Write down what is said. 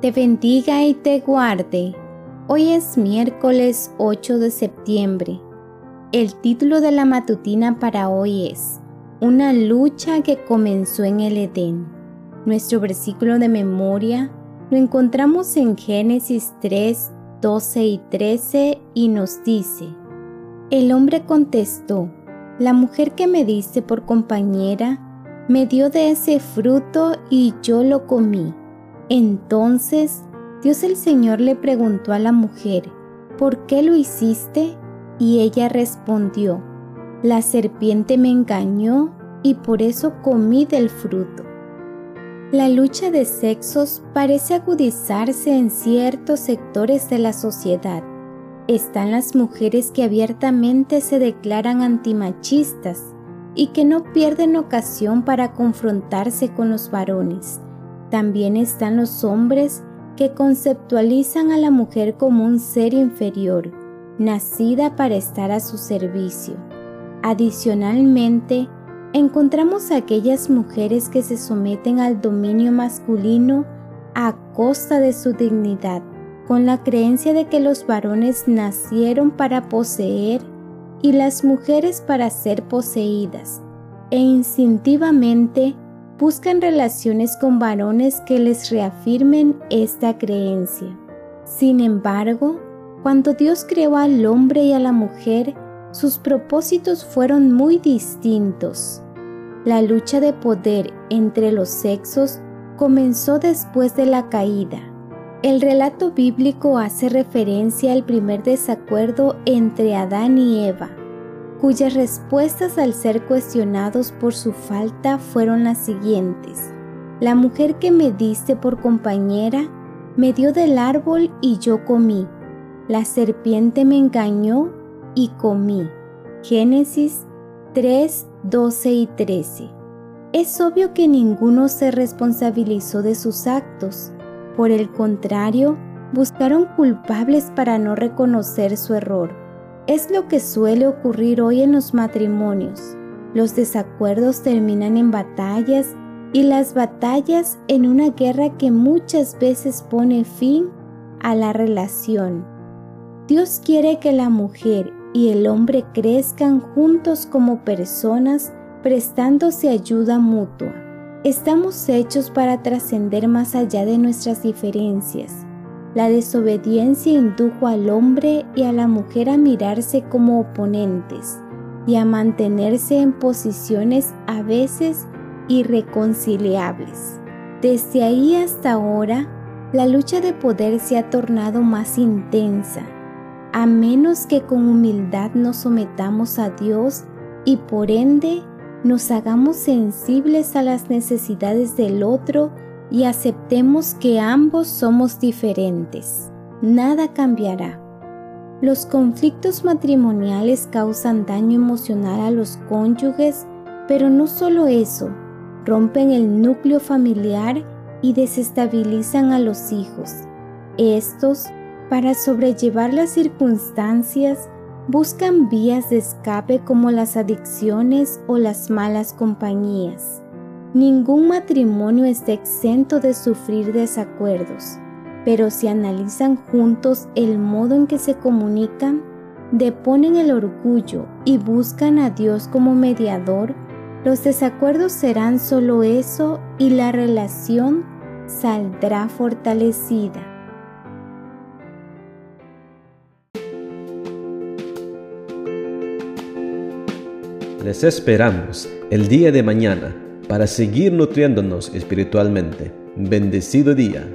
te bendiga y te guarde. Hoy es miércoles 8 de septiembre. El título de la matutina para hoy es Una lucha que comenzó en el Edén. Nuestro versículo de memoria lo encontramos en Génesis 3, 12 y 13 y nos dice, El hombre contestó, La mujer que me diste por compañera me dio de ese fruto y yo lo comí. Entonces Dios el Señor le preguntó a la mujer, ¿por qué lo hiciste? Y ella respondió, la serpiente me engañó y por eso comí del fruto. La lucha de sexos parece agudizarse en ciertos sectores de la sociedad. Están las mujeres que abiertamente se declaran antimachistas y que no pierden ocasión para confrontarse con los varones también están los hombres que conceptualizan a la mujer como un ser inferior, nacida para estar a su servicio. Adicionalmente, encontramos aquellas mujeres que se someten al dominio masculino a costa de su dignidad, con la creencia de que los varones nacieron para poseer y las mujeres para ser poseídas, e instintivamente buscan relaciones con varones que les reafirmen esta creencia. Sin embargo, cuando Dios creó al hombre y a la mujer, sus propósitos fueron muy distintos. La lucha de poder entre los sexos comenzó después de la caída. El relato bíblico hace referencia al primer desacuerdo entre Adán y Eva, cuyas respuestas al ser cuestionados por su falta fueron las siguientes. La mujer que me diste por compañera me dio del árbol y yo comí. La serpiente me engañó y comí. Génesis 3, 12 y 13. Es obvio que ninguno se responsabilizó de sus actos. Por el contrario, buscaron culpables para no reconocer su error. Es lo que suele ocurrir hoy en los matrimonios. Los desacuerdos terminan en batallas y las batallas en una guerra que muchas veces pone fin a la relación. Dios quiere que la mujer y el hombre crezcan juntos como personas prestándose ayuda mutua. Estamos hechos para trascender más allá de nuestras diferencias la desobediencia indujo al hombre y a la mujer a mirarse como oponentes y a mantenerse en posiciones a veces irreconciliables. Desde ahí hasta ahora, la lucha de poder se ha tornado más intensa, a menos que con humildad nos sometamos a Dios y por ende nos hagamos sensibles a las necesidades del otro y aceptemos que ambos somos diferentes. Nada cambiará. Los conflictos matrimoniales causan daño emocional a los cónyuges, pero no solo eso, rompen el núcleo familiar y desestabilizan a los hijos. Estos, para sobrellevar las circunstancias, buscan vías de escape como las adicciones o las malas compañías. Ningún matrimonio está exento de sufrir desacuerdos, pero si analizan juntos el modo en que se comunican, deponen el orgullo y buscan a Dios como mediador, los desacuerdos serán solo eso y la relación saldrá fortalecida. Les esperamos el día de mañana para seguir nutriéndonos espiritualmente. Bendecido día.